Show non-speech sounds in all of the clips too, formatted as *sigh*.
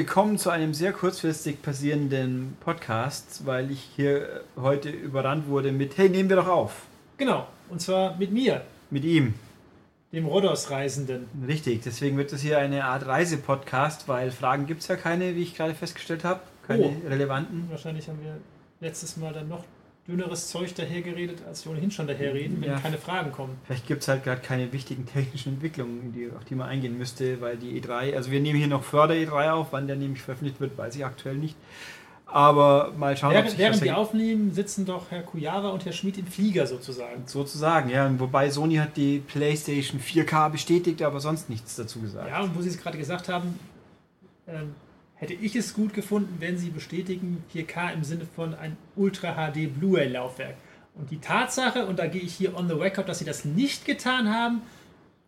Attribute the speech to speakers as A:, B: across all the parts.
A: Willkommen zu einem sehr kurzfristig passierenden Podcast, weil ich hier heute überrannt wurde mit Hey, nehmen wir doch auf.
B: Genau, und zwar mit mir,
A: Mit ihm.
B: dem Rhodos-Reisenden.
A: Richtig, deswegen wird das hier eine Art Reisepodcast, weil Fragen gibt es ja keine, wie ich gerade festgestellt habe. Keine
B: Oh.
A: relevanten.
B: Wahrscheinlich haben wir letztes Mal dann noch dünneres Zeug dahergeredet, als wir ohnehin schon daherreden, wenn
A: Ja.
B: keine Fragen kommen.
A: Vielleicht gibt es halt gerade keine wichtigen technischen Entwicklungen, die, auf die man eingehen müsste, weil die E3, also wir nehmen hier noch vor der E3 auf, wann der nämlich veröffentlicht wird, weiß ich aktuell nicht. Aber mal schauen, ob
B: Während,
A: sich
B: während wir aufnehmen, sitzen doch Herr Kujava und Herr Schmid im Flieger sozusagen.
A: Sozusagen, ja. Wobei Sony hat die PlayStation 4K bestätigt, aber sonst nichts dazu gesagt.
B: Ja, und wo Sie es gerade gesagt haben, ähm, hätte ich es gut gefunden, wenn Sie bestätigen, 4K im Sinne von ein Ultra HD Blu-ray-Laufwerk. Und die Tatsache, und da gehe ich hier on the record, dass Sie das nicht getan haben,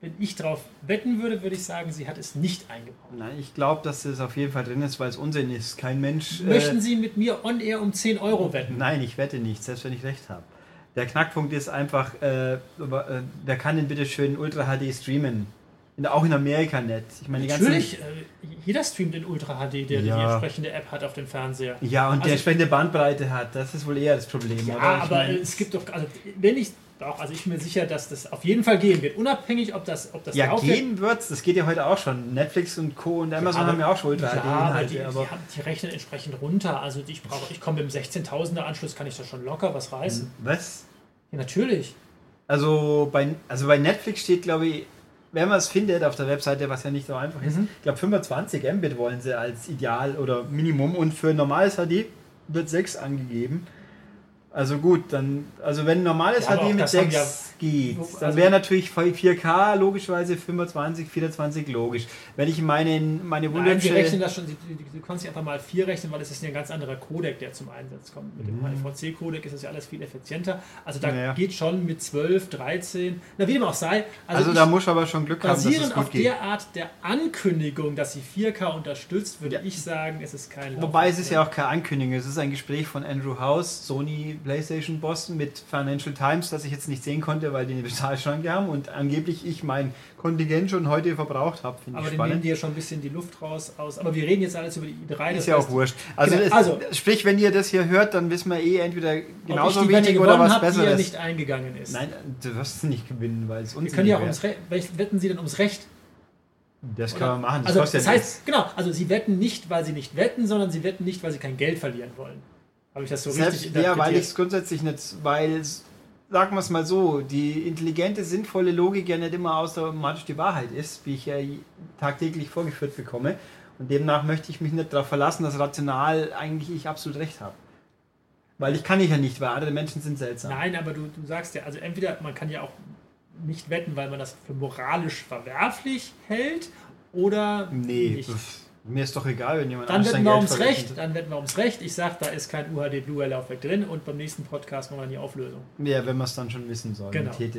B: wenn ich darauf wetten würde, würde ich sagen, sie hat es nicht eingebaut.
A: Nein, ich glaube, dass das auf jeden Fall drin ist, weil es Unsinn ist. Kein Mensch.
B: Möchten
A: äh,
B: Sie mit mir on air um 10 Euro wetten?
A: Nein, ich wette nicht, selbst wenn ich recht habe. Der Knackpunkt ist einfach, äh, äh, wer kann denn bitte schön Ultra HD streamen? Auch in Amerika nicht. Ich meine, die
B: Natürlich, äh, jeder streamt in Ultra HD, der
A: Ja.
B: die entsprechende App hat auf dem Fernseher.
A: Ja, und die
B: Also-
A: entsprechende Bandbreite hat. Das ist wohl eher das Problem,
B: Ja, aber
A: meine-
B: es gibt doch, also wenn ich, doch, also ich bin mir sicher, dass das auf jeden Fall gehen wird. Unabhängig, ob das, ob das
A: ja, gehen wird's. Das geht ja heute auch schon. Netflix und Co. und Amazon
B: aber-
A: haben ja auch schon Ultra
B: Ja, aber die,
A: Aber,
B: die, die rechnen entsprechend runter. Also ich brauche, ich komme mit dem 16.000er Anschluss, kann ich da schon locker was reißen.
A: was?
B: Ja, natürlich.
A: Also bei, also bei Netflix steht, glaube ich, wenn man es findet auf der Webseite, was ja nicht so einfach ist,
B: Mhm.
A: ich glaube 25 Mbit wollen sie als Ideal oder Minimum und für normales HD wird 6 angegeben. Also gut, dann, also wenn normales
B: Ja,
A: HD mit
B: das haben
A: 6
B: ja-
A: geht, dann
B: also-
A: wäre natürlich 4K logischerweise 25, 24 logisch. Wenn ich meine, meine
B: Nein, sie rechnen das schon, können sich einfach mal 4 rechnen, weil es ist ja ein ganz anderer Codec, der zum Einsatz kommt. Mit dem
A: Mhm.
B: HEVC-Codec ist das ja alles viel effizienter. Also da
A: Naja.
B: geht schon mit 12, 13, na wie dem auch sei.
A: Also,
B: ich-
A: da muss aber schon Glück haben, dass es
B: Basierend
A: gut
B: auf
A: geht.
B: der Art der Ankündigung, dass sie 4K unterstützt, würde
A: Ja.
B: ich sagen, es ist kein
A: Wobei es ist ja auch keine Ankündigung, es ist ein Gespräch von Andrew House, Sony PlayStation Boss mit Financial Times, das ich jetzt nicht sehen konnte, weil die eine Bezahlschranke haben und angeblich ich mein Kontingent schon heute verbraucht habe. Finde
B: Aber
A: ich
B: die nehmen
A: spannend.
B: dir schon ein bisschen die Luft raus aus. Aber wir reden jetzt alles über die i3.
A: Ist ja auch
B: heißt,
A: wurscht. Also,
B: Genau,
A: es,
B: also-
A: sprich, wenn ihr das hier hört, dann wissen wir eh entweder genauso
B: die
A: wichtig oder was
B: habe, die ja
A: Besseres.
B: nicht eingegangen ist.
A: Nein, du wirst es nicht gewinnen, weil es
B: wir
A: uns
B: können ja auch ums Recht. Wetten Sie denn ums Recht?
A: Das
B: Oder?
A: kann man machen. Das
B: also das
A: ja
B: heißt, genau, also Sie wetten nicht, weil Sie nicht wetten, sondern Sie wetten nicht, weil Sie kein Geld verlieren wollen. Habe ich das so
A: Selbst,
B: richtig
A: ja, weil ich
B: interpretiert?
A: es grundsätzlich nicht, weil, sagen wir es mal so, die intelligente, sinnvolle Logik ja nicht immer automatisch die Wahrheit ist, wie ich ja tagtäglich vorgeführt bekomme. Und demnach möchte ich mich nicht darauf verlassen, dass rational eigentlich ich absolut recht habe. Weil ich kann ich ja nicht, weil andere Menschen sind seltsam.
B: Nein, aber du, du sagst ja, also entweder man kann ja auch nicht wetten, weil man das für moralisch verwerflich hält, oder
A: Nee,
B: nicht.
A: pf, mir ist doch egal, wenn jemand
B: Dann wetten wir ums
A: verrechnet.
B: Recht, dann wetten wir ums Recht. Ich sage, da ist kein UHD Blu-ray-Laufwerk drin und beim nächsten Podcast machen wir die Auflösung.
A: Ja, wenn man es dann schon wissen soll.
B: Genau.
A: Ich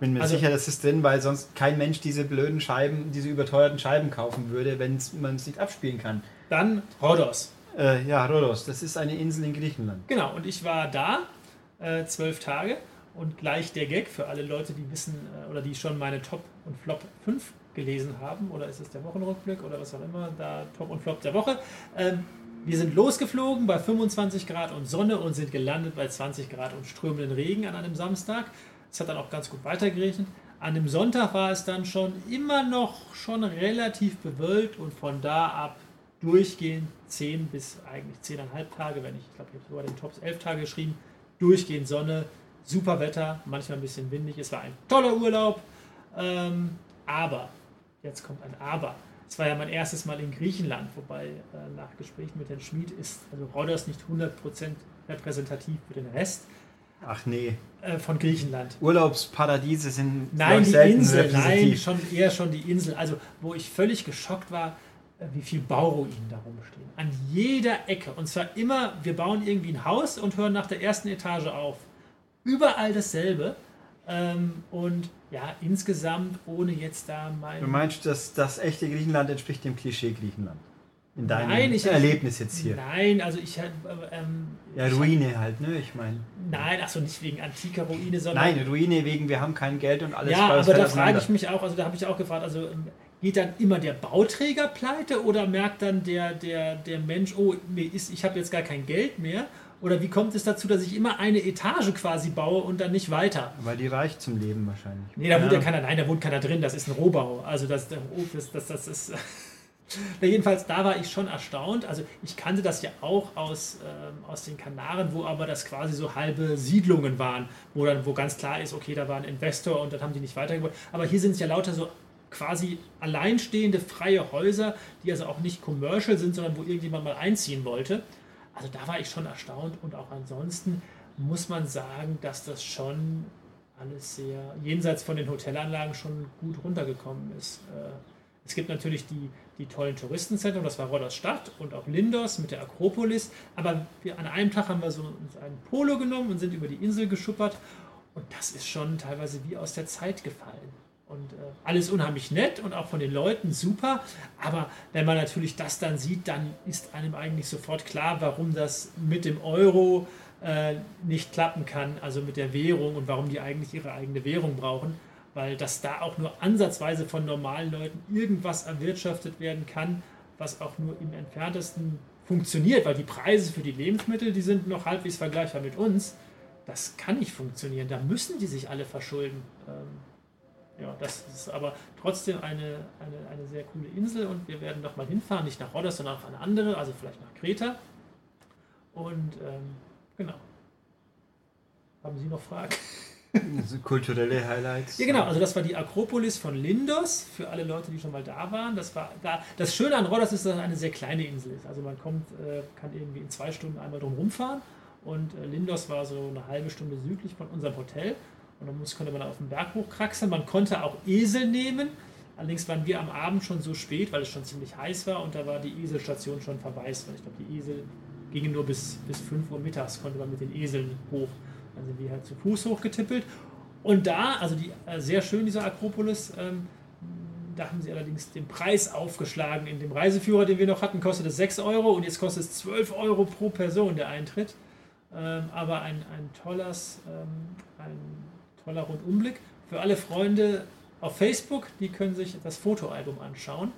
A: bin mir
B: Also-
A: sicher, das ist drin, weil sonst kein Mensch diese blöden Scheiben, diese überteuerten Scheiben kaufen würde, wenn man es nicht abspielen kann.
B: Dann Rhodos.
A: Äh, ja, Rhodos, das ist eine Insel in Griechenland.
B: Genau, und ich war da äh, zwölf Tage und gleich der Gag für alle Leute, die wissen äh, oder die schon meine Top und Flop 5 gelesen haben, oder ist es der Wochenrückblick oder was auch immer, da Top und Flop der Woche. Ähm, wir sind losgeflogen bei 25 Grad und Sonne und sind gelandet bei 20 Grad und strömenden Regen an einem Samstag. Es hat dann auch ganz gut weitergeregnet. An dem Sonntag war es dann schon immer noch schon relativ bewölkt und von da ab durchgehend 10 bis eigentlich 10,5 Tage, wenn ich, ich glaube, ich habe sogar den Tops 11 Tage geschrieben, durchgehend Sonne, super Wetter, manchmal ein bisschen windig. Es war ein toller Urlaub, ähm, aber, jetzt kommt ein Aber. Es war ja mein erstes Mal in Griechenland, wobei äh, nach Gesprächen mit Herrn Schmid ist also Rhodos nicht 100% repräsentativ für den Rest
A: Ach nee,
B: äh, von Griechenland.
A: Urlaubsparadiese sind
B: Nein, die Insel, nein, schon eher schon die Insel. Also, wo ich völlig geschockt war, äh, wie viel Bauruinen da rumstehen. An jeder Ecke. Und zwar immer, wir bauen irgendwie ein Haus und hören nach der ersten Etage auf. Überall dasselbe. Ähm, und ja, insgesamt, ohne jetzt da mein.
A: Du meinst, dass das echte Griechenland entspricht dem Klischee Griechenland? In deinem
B: Nein, ich-
A: Erlebnis jetzt hier.
B: Nein, also ich halt. Ähm,
A: Ja, Ruine halt, ne? Ich meine.
B: Nein, achso, nicht wegen antiker Ruine, sondern.
A: Nein, Ruine wegen wir haben kein Geld und alles
B: ja, aber da frage ich mich auch, also da habe ich auch gefragt, also ähm, geht dann immer der Bauträger pleite oder merkt dann der, der, der Mensch, oh, ich habe jetzt gar kein Geld mehr? Oder wie kommt es dazu, dass ich immer eine Etage quasi baue und dann nicht weiter?
A: Weil die reicht zum Leben wahrscheinlich.
B: Nee, da wohnt ja keiner, nein, da wohnt keiner drin, das ist ein Rohbau. Also das, das, das, das ist. *laughs* jedenfalls, da war ich schon erstaunt. Also ich kannte das ja auch aus, ähm, aus den Kanaren, wo aber das quasi so halbe Siedlungen waren, wo dann, wo ganz klar ist, okay, da war ein Investor und dann haben die nicht weitergebaut. Aber hier sind es ja lauter so quasi alleinstehende freie Häuser, die also auch nicht commercial sind, sondern wo irgendjemand mal einziehen wollte. Also da war ich schon erstaunt und auch ansonsten muss man sagen, dass das schon alles sehr jenseits von den Hotelanlagen schon gut runtergekommen ist. Äh, es gibt natürlich die, die tollen Touristenzentren, das war Rodderstadt und auch Lindos mit der Akropolis, aber wir, an einem Tag haben wir so uns einen Polo genommen und sind über die Insel geschuppert und das ist schon teilweise wie aus der Zeit gefallen. Und äh, alles unheimlich nett und auch von den Leuten super. Aber wenn man natürlich das dann sieht, dann ist einem eigentlich sofort klar, warum das mit dem Euro äh, nicht klappen kann, also mit der Währung und warum die eigentlich ihre eigene Währung brauchen. Weil das da auch nur ansatzweise von normalen Leuten irgendwas erwirtschaftet werden kann, was auch nur im entferntesten funktioniert, weil die Preise für die Lebensmittel, die sind noch halbwegs vergleichbar mit uns. Das kann nicht funktionieren. Da müssen die sich alle verschulden. Ähm, ja, das ist aber trotzdem eine, eine, eine sehr coole Insel und wir werden doch mal hinfahren, nicht nach Rhodos, sondern auf eine andere, also vielleicht nach Kreta. Und ähm, genau. Haben Sie noch Fragen?
A: Kulturelle Highlights.
B: Ja, genau. Also das war die Akropolis von Lindos für alle Leute, die schon mal da waren. Das war da. Das Schöne an Rhodos ist, dass es eine sehr kleine Insel ist. Also man kommt, äh, kann irgendwie in zwei Stunden einmal drum rumfahren. Und äh, Lindos war so eine halbe Stunde südlich von unserem Hotel. Und dann muss, konnte man auf den Berg hochkraxeln. Man konnte auch Esel nehmen. Allerdings waren wir am Abend schon so spät, weil es schon ziemlich heiß war und da war die Eselstation schon verwaist. Ich glaube, die Esel gingen nur bis, bis 5 Uhr mittags, konnte man mit den Eseln hoch. Dann sind wir halt zu Fuß hochgetippelt. Und da, also die, äh, sehr schön, diese Akropolis, ähm, da haben sie allerdings den Preis aufgeschlagen. In dem Reiseführer, den wir noch hatten, kostet es 6 Euro und jetzt kostet es 12 Euro pro Person der Eintritt. Ähm, aber ein, ein tolles, ähm, ein toller Rundumblick. Für alle Freunde auf Facebook, die können sich das Fotoalbum anschauen.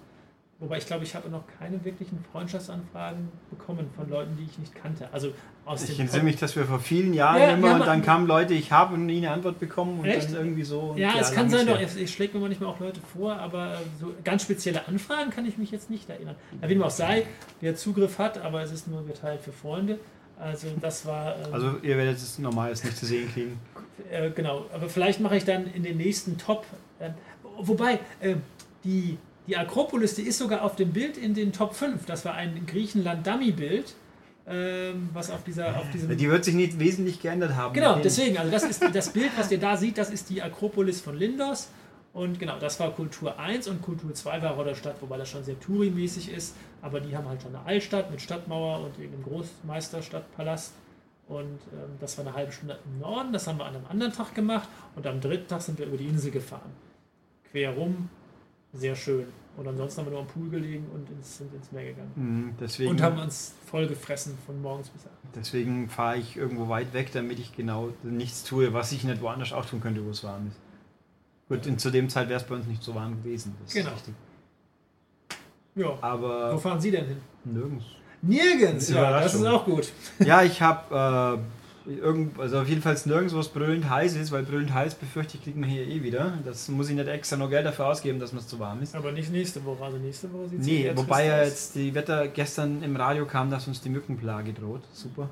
B: Wobei ich glaube, ich habe noch keine wirklichen Freundschaftsanfragen bekommen von Leuten, die ich nicht kannte. Also
A: aus ich entsinne mich, dass wir vor vielen Jahren ja, immer und dann kamen Leute, ich habe nie eine Antwort bekommen und Echt? dann irgendwie so.
B: Ja, es kann sein, doch, ich schlägt mir manchmal auch Leute vor, aber so ganz spezielle Anfragen kann ich mich jetzt nicht erinnern. Da wie dem auch sei, wer Zugriff hat, aber es ist nur geteilt für Freunde. Also das war.
A: Ähm, also ihr werdet es normal nicht zu sehen kriegen.
B: Äh, genau, aber vielleicht mache ich dann in den nächsten Top. Äh, wobei, äh, die, die Akropolis, die ist sogar auf dem Bild in den Top 5. Das war ein Griechenland-Dummy-Bild. Ähm, was auf dieser auf diesem
A: die wird sich nicht wesentlich geändert haben.
B: Genau, deswegen, also das ist das Bild, was ihr da seht, das ist die Akropolis von Lindos. Und genau, das war Kultur 1 und Kultur 2 war Rodderstadt, wobei das schon sehr Touri-mäßig ist. Aber die haben halt schon eine Altstadt mit Stadtmauer und irgendeinem Großmeisterstadtpalast. Und ähm, das war eine halbe Stunde im Norden. Das haben wir an einem anderen Tag gemacht. Und am dritten Tag sind wir über die Insel gefahren. Quer rum. Sehr schön. Und ansonsten haben wir nur am Pool gelegen und ins, sind ins Meer gegangen.
A: Mhm, deswegen,
B: und haben uns voll gefressen von morgens bis abends.
A: Deswegen fahre ich irgendwo weit weg, damit ich genau nichts tue, was ich nicht woanders auch tun könnte, wo es warm ist. Gut, und zu dem Zeit wäre es bei uns nicht so warm gewesen.
B: Das genau.
A: Ja. Aber
B: Wo fahren Sie denn hin?
A: Nirgends.
B: Nirgends, ja, das ist auch gut.
A: Ja, ich habe äh, irgend, also auf jeden Fall nirgends, wo es brüllend heiß ist, weil brüllend heiß befürchte ich, kriegt man hier eh wieder. Das muss ich nicht extra noch Geld dafür ausgeben, dass es zu warm ist.
B: Aber nicht nächste Woche, also nächste Woche
A: sieht es Nee, wobei ja jetzt die Wetter gestern im Radio kam, dass uns die Mückenplage droht. Super.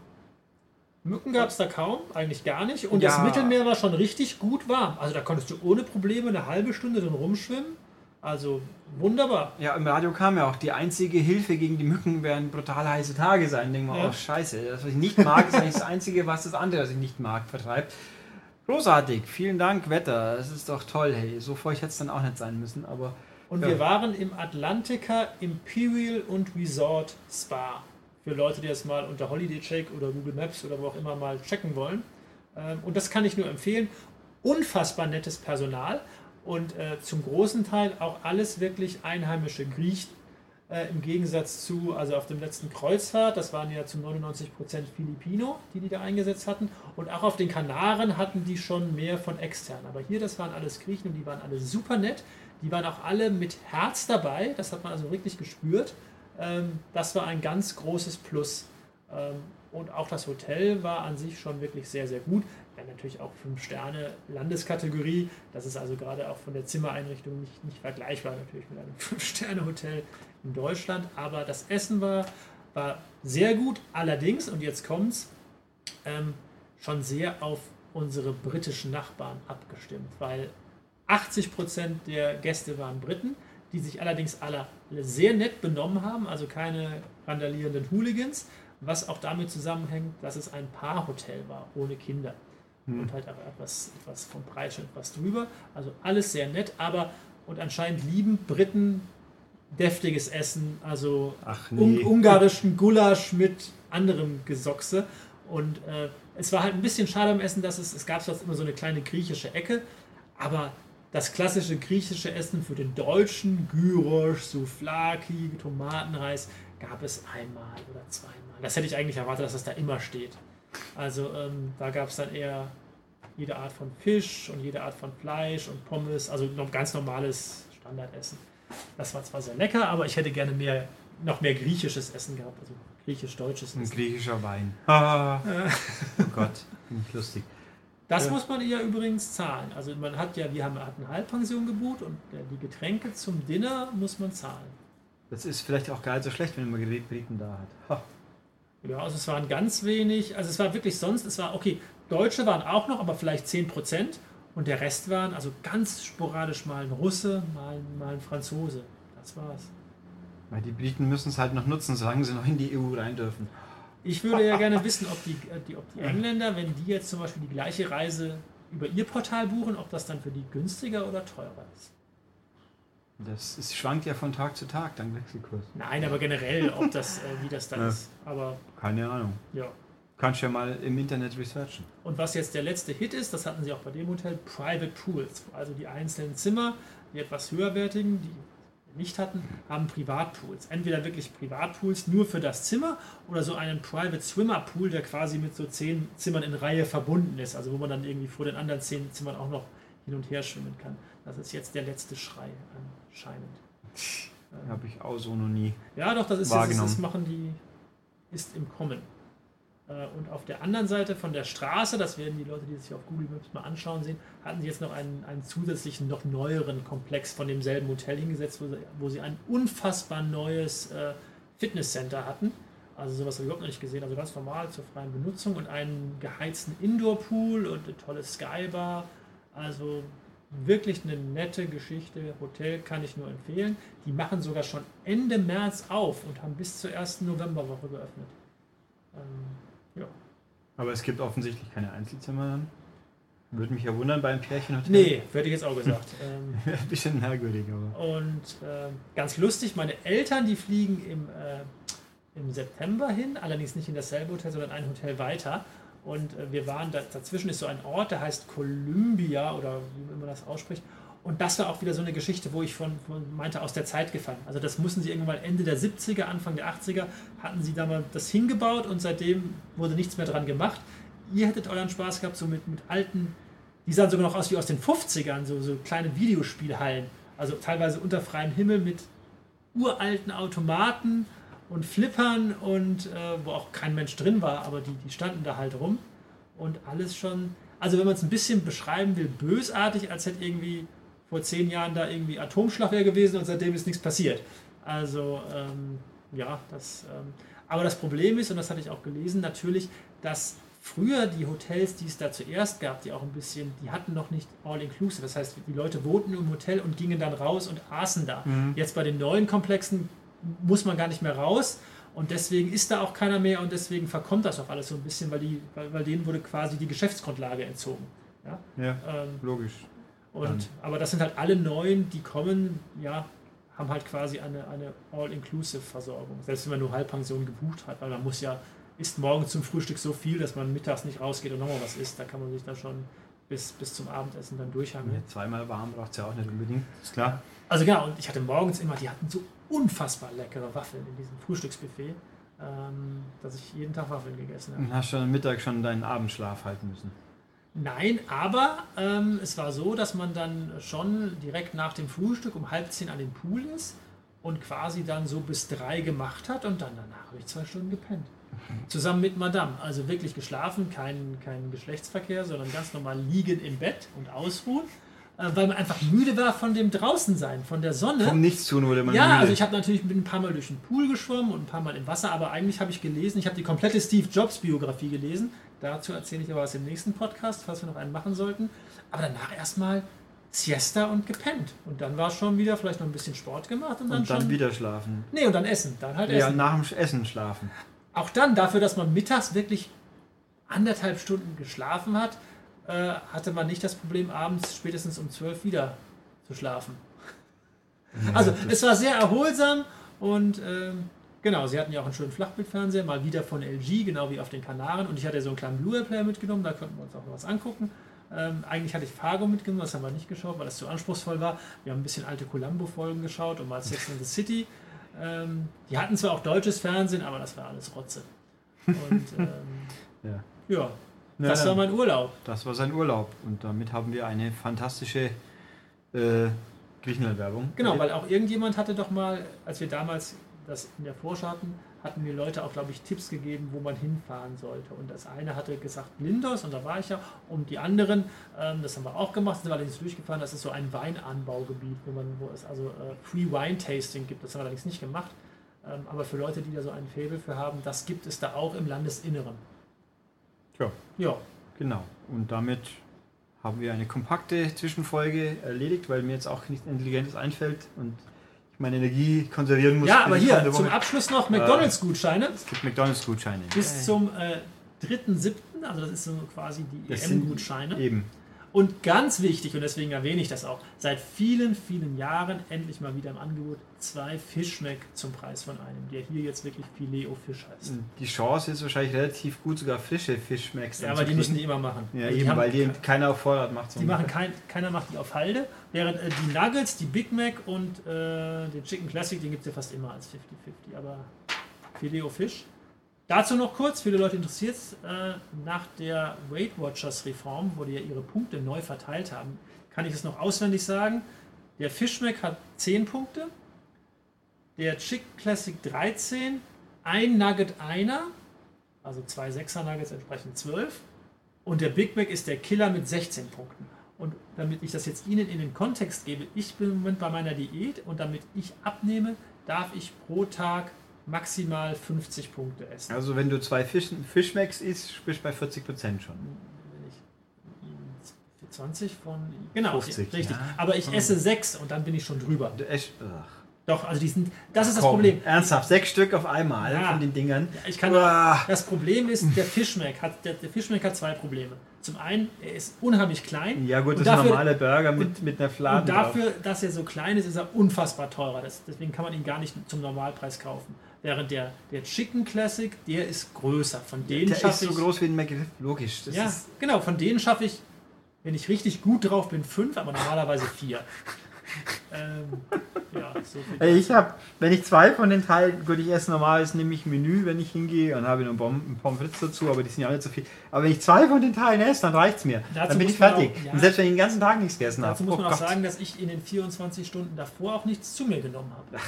B: Mücken gab es da kaum, eigentlich gar nicht. Und ja. das Mittelmeer war schon richtig gut warm. Also da konntest du ohne Probleme eine halbe Stunde drin rumschwimmen. Also wunderbar.
A: Ja, im Radio kam ja auch, die einzige Hilfe gegen die Mücken werden brutal heiße Tage sein. Denken wir, ja. oh scheiße, das, was ich nicht mag, ist eigentlich das Einzige, was das andere, was ich nicht mag, vertreibt. Großartig, vielen Dank, Wetter. Das ist doch toll, hey. So feucht hätte es dann auch nicht sein müssen, aber.
B: Und ja. wir waren im Atlantica Imperial und Resort Spa für Leute, die das mal unter Holiday Check oder Google Maps oder wo auch immer mal checken wollen. Ähm, und das kann ich nur empfehlen. Unfassbar nettes Personal und äh, zum großen Teil auch alles wirklich einheimische Griechen. Äh, Im Gegensatz zu, also auf dem letzten Kreuzfahrt, das waren ja zu 99% Filipino, die die da eingesetzt hatten. Und auch auf den Kanaren hatten die schon mehr von extern. Aber hier, das waren alles Griechen und die waren alle super nett. Die waren auch alle mit Herz dabei, das hat man also wirklich gespürt. Ähm, das war ein ganz großes Plus. Ähm, und auch das Hotel war an sich schon wirklich sehr, sehr gut. Ja, natürlich auch 5 Sterne Landeskategorie. Das ist also gerade auch von der Zimmereinrichtung nicht, nicht vergleichbar natürlich mit einem *laughs* 5 Sterne Hotel in Deutschland. Aber das Essen war, war sehr gut. Allerdings, und jetzt kommt's, ähm, schon sehr auf unsere britischen Nachbarn abgestimmt, weil 80% der Gäste waren Briten, die sich allerdings alle sehr nett benommen haben, also keine randalierenden Hooligans, was auch damit zusammenhängt, dass es ein Paarhotel war, ohne Kinder. Hm. Und halt auch etwas, etwas vom Preis schon etwas drüber. Also alles sehr nett, aber und anscheinend lieben Briten deftiges Essen, also nee. un ungarischen Gulasch mit anderem Gesochse. Und äh, es war halt ein bisschen schade am Essen, dass es, es gab sonst immer so eine kleine griechische Ecke, aber das klassische griechische Essen für den Deutschen, Gyros, Souflaki, Tomatenreis, gab es einmal oder zweimal. Das hätte ich eigentlich erwartet, dass das da immer steht. Also ähm, da gab es dann eher jede Art von Fisch und jede Art von Fleisch und Pommes, also noch ganz normales Standardessen. Das war zwar sehr lecker, aber ich hätte gerne mehr, noch mehr griechisches Essen gehabt, also griechisch-deutsches
A: Essen. Ein griechischer Wein. *laughs* Ah. oh Gott, lustig.
B: Das ja. muss man ja übrigens zahlen. Also man hat ja, wir haben hatten Halbpension gebucht und die Getränke zum Dinner muss man zahlen.
A: Das ist vielleicht auch gar nicht so schlecht, wenn man Briten da hat. Ha.
B: Ja, also es waren ganz wenig, also es war wirklich sonst, es war, okay, Deutsche waren auch noch, aber vielleicht 10 Prozent und der Rest waren also ganz sporadisch mal ein Russe, mal, mal ein Franzose. Das war's.
A: Weil die Briten müssen es halt noch nutzen, solange sie noch in die EU rein dürfen.
B: Ich würde ja gerne wissen, ob die, äh, die, ob die Engländer, wenn die jetzt zum Beispiel die gleiche Reise über ihr Portal buchen, ob das dann für die günstiger oder teurer ist.
A: Das ist, schwankt ja von Tag zu Tag, dein Wechselkurs.
B: Nein, aber generell, ob das, äh, wie das dann ja. ist. Aber,
A: Keine Ahnung.
B: Ja.
A: Kannst ja mal im Internet researchen.
B: Und was jetzt der letzte Hit ist, das hatten sie auch bei dem Hotel, Private Pools. Also die einzelnen Zimmer, die etwas höherwertigen, die nicht hatten, haben Privatpools. Entweder wirklich Privatpools nur für das Zimmer oder so einen Private Swimmer Pool, der quasi mit so zehn Zimmern in Reihe verbunden ist. Also wo man dann irgendwie vor den anderen zehn Zimmern auch noch hin und her schwimmen kann. Das ist jetzt der letzte Schrei anscheinend.
A: Habe ich auch so noch nie.
B: Ja, doch, das ist jetzt, das machen die, ist im Kommen. Äh, und auf der anderen Seite von der Straße, das werden die Leute, die sich auf Google Maps mal anschauen sehen, hatten sie jetzt noch einen, einen zusätzlichen, noch neueren Komplex von demselben Hotel hingesetzt, wo sie, wo sie ein unfassbar neues äh, Fitnesscenter hatten. Also sowas habe ich überhaupt noch nicht gesehen. Also ganz normal zur freien Benutzung und einen geheizten Indoor-Pool und eine tolle Skybar. Also wirklich eine nette Geschichte. Hotel kann ich nur empfehlen. Die machen sogar schon Ende März auf und haben bis zur ersten Novemberwoche geöffnet. Ähm, ja.
A: Aber es gibt offensichtlich keine Einzelzimmer dann? Würde mich ja wundern beim Pärchenhotel.
B: Nee, hätte ich jetzt auch gesagt. *laughs*
A: ähm, Ein bisschen merkwürdig, aber.
B: Und äh, ganz lustig, meine Eltern, die fliegen im, äh, im September hin, allerdings nicht in dasselbe Hotel, sondern ein Hotel weiter. Und äh, wir waren, da, dazwischen ist so ein Ort, der heißt Columbia oder wie man das ausspricht. Und das war auch wieder so eine Geschichte, wo ich von, von, meinte, aus der Zeit gefallen. Also das mussten sie irgendwann mal Ende der 70er, Anfang der 80er, hatten sie da mal das hingebaut und seitdem wurde nichts mehr dran gemacht. Ihr hättet euren Spaß gehabt, so mit, mit alten, die sahen sogar noch aus wie aus den 50ern, so, so kleine Videospielhallen. Also teilweise unter freiem Himmel mit uralten Automaten und Flippern und äh, wo auch kein Mensch drin war, aber die, die standen da halt rum. Und alles schon, also wenn man es ein bisschen beschreiben will, bösartig, als hätte irgendwie vor zehn Jahren da irgendwie Atomschlag wäre gewesen und seitdem ist nichts passiert. Also ähm, ja, das. Ähm, aber das Problem ist, und das hatte ich auch gelesen, natürlich, dass früher die Hotels, die es da zuerst gab, die auch ein bisschen, die hatten noch nicht All-Inclusive. Das heißt, die Leute wohnten im Hotel und gingen dann raus und aßen da. Mhm. Jetzt bei den neuen Komplexen muss man gar nicht mehr raus. Und deswegen ist da auch keiner mehr und deswegen verkommt das auch alles so ein bisschen, weil, die, weil, weil denen wurde quasi die Geschäftsgrundlage entzogen. Ja,
A: ja ähm, logisch.
B: Und, aber das sind halt alle neuen, die kommen, ja, haben halt quasi eine, eine All-Inclusive-Versorgung. Selbst wenn man nur Halbpension gebucht hat, weil man muss ja, isst morgen zum Frühstück so viel, dass man mittags nicht rausgeht und nochmal was isst. Da kann man sich dann schon bis, bis zum Abendessen dann durchhangeln. Ja,
A: zweimal warm braucht es ja auch nicht unbedingt, ist klar.
B: Also genau, und ich hatte morgens immer, die hatten so unfassbar leckere Waffeln in diesem Frühstücksbuffet, ähm, dass ich jeden Tag Waffeln gegessen habe.
A: Und hast du am Mittag schon deinen Abendschlaf halten müssen?
B: Nein, aber ähm, es war so, dass man dann schon direkt nach dem Frühstück um halb zehn an den Pool ist und quasi dann so bis drei gemacht hat und dann danach habe ich zwei Stunden gepennt. Zusammen mit Madame. Also wirklich geschlafen, kein, kein Geschlechtsverkehr, sondern ganz normal liegen im Bett und ausruhen. Äh, weil man einfach müde war von dem Draußensein, von der Sonne.
A: Vom Nichtstun wurde man
B: ja,
A: müde.
B: also ich habe natürlich bin ein paar Mal durch den Pool geschwommen und ein paar Mal im Wasser, aber eigentlich habe ich gelesen, ich habe die komplette Steve Jobs Biografie gelesen. Dazu erzähle ich aber was im nächsten Podcast, falls wir noch einen machen sollten. Aber danach erstmal Siesta und gepennt. Und dann war schon wieder vielleicht noch ein bisschen Sport gemacht und dann,
A: und dann
B: schon.
A: wieder schlafen.
B: Nee, und dann essen. Dann halt
A: Ja,
B: essen.
A: nach dem Essen schlafen.
B: Auch dann, dafür, dass man mittags wirklich anderthalb Stunden geschlafen hat, äh, hatte man nicht das Problem, abends spätestens um 12 wieder zu schlafen. Also es war sehr erholsam und ähm, genau, sie hatten ja auch einen schönen Flachbildfernseher, mal wieder von LG, genau wie auf den Kanaren. Und ich hatte so einen kleinen Blu-ray-Player mitgenommen, da konnten wir uns auch noch was angucken. Ähm, eigentlich hatte ich Fargo mitgenommen, das haben wir nicht geschaut, weil das zu anspruchslos war. Wir haben ein bisschen alte Columbo-Folgen geschaut und mal Sex in the City. Ähm, die hatten zwar auch deutsches Fernsehen, aber das war alles Rotze. Und ähm, *laughs*
A: Ja.
B: ja,
A: Ja,
B: das war mein Urlaub.
A: Das war sein Urlaub. Und damit haben wir eine fantastische äh, Griechenland-Werbung.
B: Genau, weil auch irgendjemand hatte doch mal, als wir damals das in der Vorschau hatten, hatten mir Leute auch, glaube ich, Tipps gegeben, wo man hinfahren sollte. Und das eine hatte gesagt Lindos, und da war ich ja. Und die anderen, ähm, das haben wir auch gemacht, sind wir allerdings durchgefahren, das ist so ein Weinanbaugebiet, wo, man, wo es also äh, Free Wine Tasting gibt. Das haben wir allerdings nicht gemacht. Ähm, aber für Leute, die da so ein Faible für haben, das gibt es da auch im Landesinneren.
A: Tja,
B: Ja,
A: genau. Und damit haben wir eine kompakte Zwischenfolge erledigt, weil mir jetzt auch nichts Intelligentes einfällt und ich meine Energie konservieren muss.
B: ja aber hier zum. Abschluss noch McDonalds-Gutscheine.
A: Es gibt McDonalds-Gutscheine.
B: bis zum äh, 3.7., also das ist so quasi die EM-Gutscheine.
A: Eben.
B: Und ganz wichtig, und deswegen erwähne ich das auch, seit vielen, vielen Jahren endlich mal wieder im Angebot zwei Fischmeck zum Preis von einem, der hier jetzt wirklich Fileo Fisch heißt.
A: Die Chance ist wahrscheinlich relativ gut, sogar frische Fischmacks
B: Ja, aber die müssen die immer machen.
A: Ja,
B: Also die
A: eben,
B: haben-
A: weil die keiner auf Vorrat macht.
B: Die machen kein, keiner macht die auf Halde, während äh, die Nuggets, die Big Mac und äh, den Chicken Classic, den gibt es ja fast immer als 50-50. Aber Fileo Fisch. Dazu noch kurz, viele Leute interessiert äh, nach der Weight Watchers Reform, wo die ja ihre Punkte neu verteilt haben, kann ich es noch auswendig sagen. Der Fischmeck hat 10 Punkte, der Chicken Classic 13, ein Nugget einer, also zwei 6er Nuggets entsprechend 12 und der Big Mac ist der Killer mit 16 Punkten. Und damit ich das jetzt Ihnen in den Kontext gebe, ich bin im Moment bei meiner Diät und damit ich abnehme, darf ich pro Tag maximal 50 Punkte essen.
A: Also wenn du zwei Fisch, Fischmacks isst, bist du bei 40% schon.
B: Wenn ich 20 von. Genau,
A: 50,
B: richtig.
A: ja.
B: Aber ich esse sechs und dann bin ich schon drüber.
A: Du echt, ach,
B: Doch, also die sind. Das ist das
A: komm,
B: Problem.
A: Ernsthaft, sechs Stück auf einmal
B: Ja.
A: von den Dingern.
B: Ich kann,
A: Uah.
B: das Problem ist, der Fischmeck hat, der, der Fischmeck hat zwei Probleme. Zum einen, er ist unheimlich klein.
A: Ja gut,
B: Und
A: das ist ein
B: dafür-
A: normaler Burger mit, mit einer Fladen
B: Und
A: drauf.
B: dafür, dass er so klein ist, ist er unfassbar teurer. Das, deswegen kann man ihn gar nicht zum Normalpreis kaufen. Während der, der Chicken Classic, der ist größer. Von denen
A: Der ist so groß wie ein McRib, logisch. Das
B: ja, genau, von denen schaffe ich, wenn ich richtig gut drauf bin, fünf, aber normalerweise vier. *laughs* ähm, ja, so
A: ich habe, wenn ich zwei von den Teilen, gut, ich esse normales, nehme ich Menü, wenn ich hingehe und habe noch Bom- ein Pommes frites dazu, aber die sind ja auch nicht so viel. Aber wenn ich zwei von den Teilen esse, dann reicht's mir.
B: Dazu
A: dann bin ich fertig.
B: auch- ja.
A: Und selbst wenn ich den ganzen Tag nichts gegessen habe.
B: Dazu muss
A: oh
B: man auch
A: Gott,
B: sagen, dass ich in den 24 Stunden davor auch nichts zu mir genommen habe.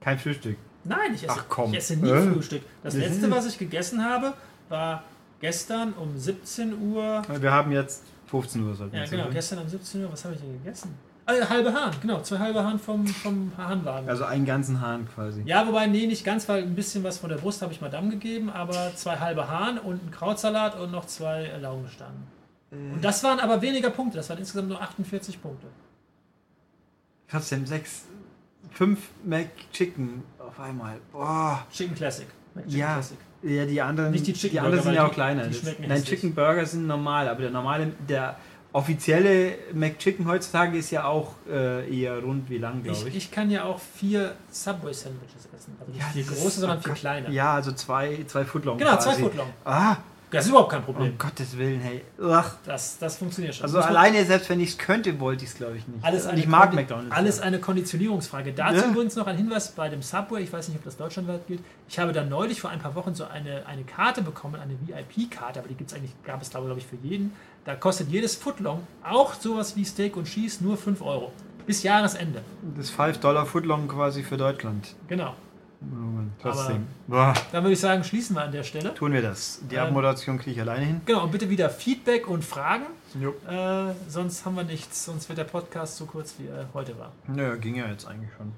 A: kein Frühstück.
B: Nein, ich esse,
A: Ach, komm.
B: Ich esse nie
A: Äh.
B: Frühstück. Das letzte, was ich gegessen habe, war gestern um 17 Uhr.
A: Wir haben jetzt 15 Uhr, sollten
B: Ja, genau,
A: sagen.
B: gestern um 17 Uhr, was habe ich denn gegessen? Äh, halbe Hahn, genau, zwei halbe Hahn vom, vom Hahnwagen.
A: Also einen ganzen Hahn quasi.
B: Ja, wobei, nee, nicht ganz, weil ein bisschen was von der Brust habe ich Madame gegeben, aber zwei halbe Hahn und ein Krautsalat und noch zwei Laugenstangen. Und das waren aber weniger Punkte, das waren insgesamt nur 48 Punkte.
A: Trotzdem sechs, fünf McChicken auf einmal. Boah.
B: Chicken Classic. Chicken
A: Ja.
B: Classic.
A: Ja, die anderen,
B: Nicht die Chicken
A: die anderen
B: Burger,
A: sind ja auch
B: die-
A: kleiner.
B: die
A: Nein,
B: hässlich.
A: Chicken Burger sind normal, aber der normale, der offizielle McChicken heutzutage ist ja auch äh, eher rund wie lang, glaube
B: Ich,
A: ich.
B: ich kann ja auch vier Subway-Sandwiches essen. Also nicht vier
A: das ist-
B: große, sondern vier kleine.
A: Ja, also zwei, zwei Footlong.
B: Genau, zwei
A: quasi.
B: Footlong.
A: Ah,
B: Das ist überhaupt kein
A: Um
B: Problem.
A: Gottes Willen, hey. Ach.
B: Das, das funktioniert schon.
A: Also
B: Muss
A: alleine, selbst wenn ich es könnte, wollte ich es, glaube ich, nicht.
B: Alles eine
A: ich mag
B: Kondi-
A: McDonalds.
B: Alles eine Konditionierungsfrage. Dazu
A: Ja.
B: übrigens noch ein Hinweis bei dem Subway. Ich weiß nicht, ob das deutschlandweit gilt. Ich habe da neulich vor ein paar Wochen so eine, eine Karte bekommen, eine VIP-Karte, aber die gibt's eigentlich, gab es glaube ich für jeden. Da kostet jedes Footlong, auch sowas wie Steak und Cheese, nur 5 Euro. Bis Jahresende.
A: Das 5 Dollar Footlong quasi für Deutschland.
B: Genau.
A: Trotzdem.
B: Dann würde ich sagen, schließen wir an der Stelle.
A: tun wir das. Die
B: Ähm,
A: Abmoderation kriege ich alleine hin.
B: Genau, und bitte wieder Feedback und Fragen. Äh, sonst haben wir nichts, sonst wird der Podcast so kurz wie er heute war.
A: Naja, ging ja jetzt eigentlich schon.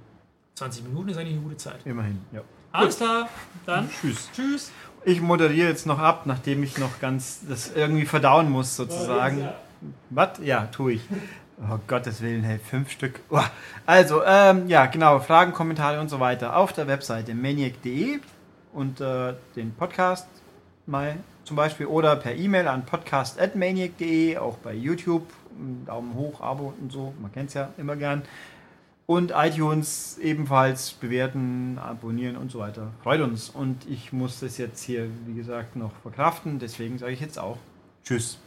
B: 20 Minuten ist eigentlich eine gute Zeit.
A: Immerhin, ja.
B: Alles klar, dann
A: Tschüss.
B: tschüss.
A: Ich moderiere jetzt noch ab, nachdem ich noch ganz das irgendwie verdauen muss, sozusagen. Was? Ja, tue ich. Oh Gottes Willen, hey, fünf Stück. Uah. Also, ähm, ja, genau, Fragen, Kommentare und so weiter auf der Webseite maniac.de und äh, den Podcast mal zum Beispiel oder per E-Mail an podcast.maniac.de, auch bei YouTube, Daumen hoch, Abo und so, man kennt es ja immer gern. Und iTunes ebenfalls bewerten, abonnieren und so weiter. Freut uns. Und ich muss das jetzt hier, wie gesagt, noch verkraften. Deswegen sage ich jetzt auch Tschüss.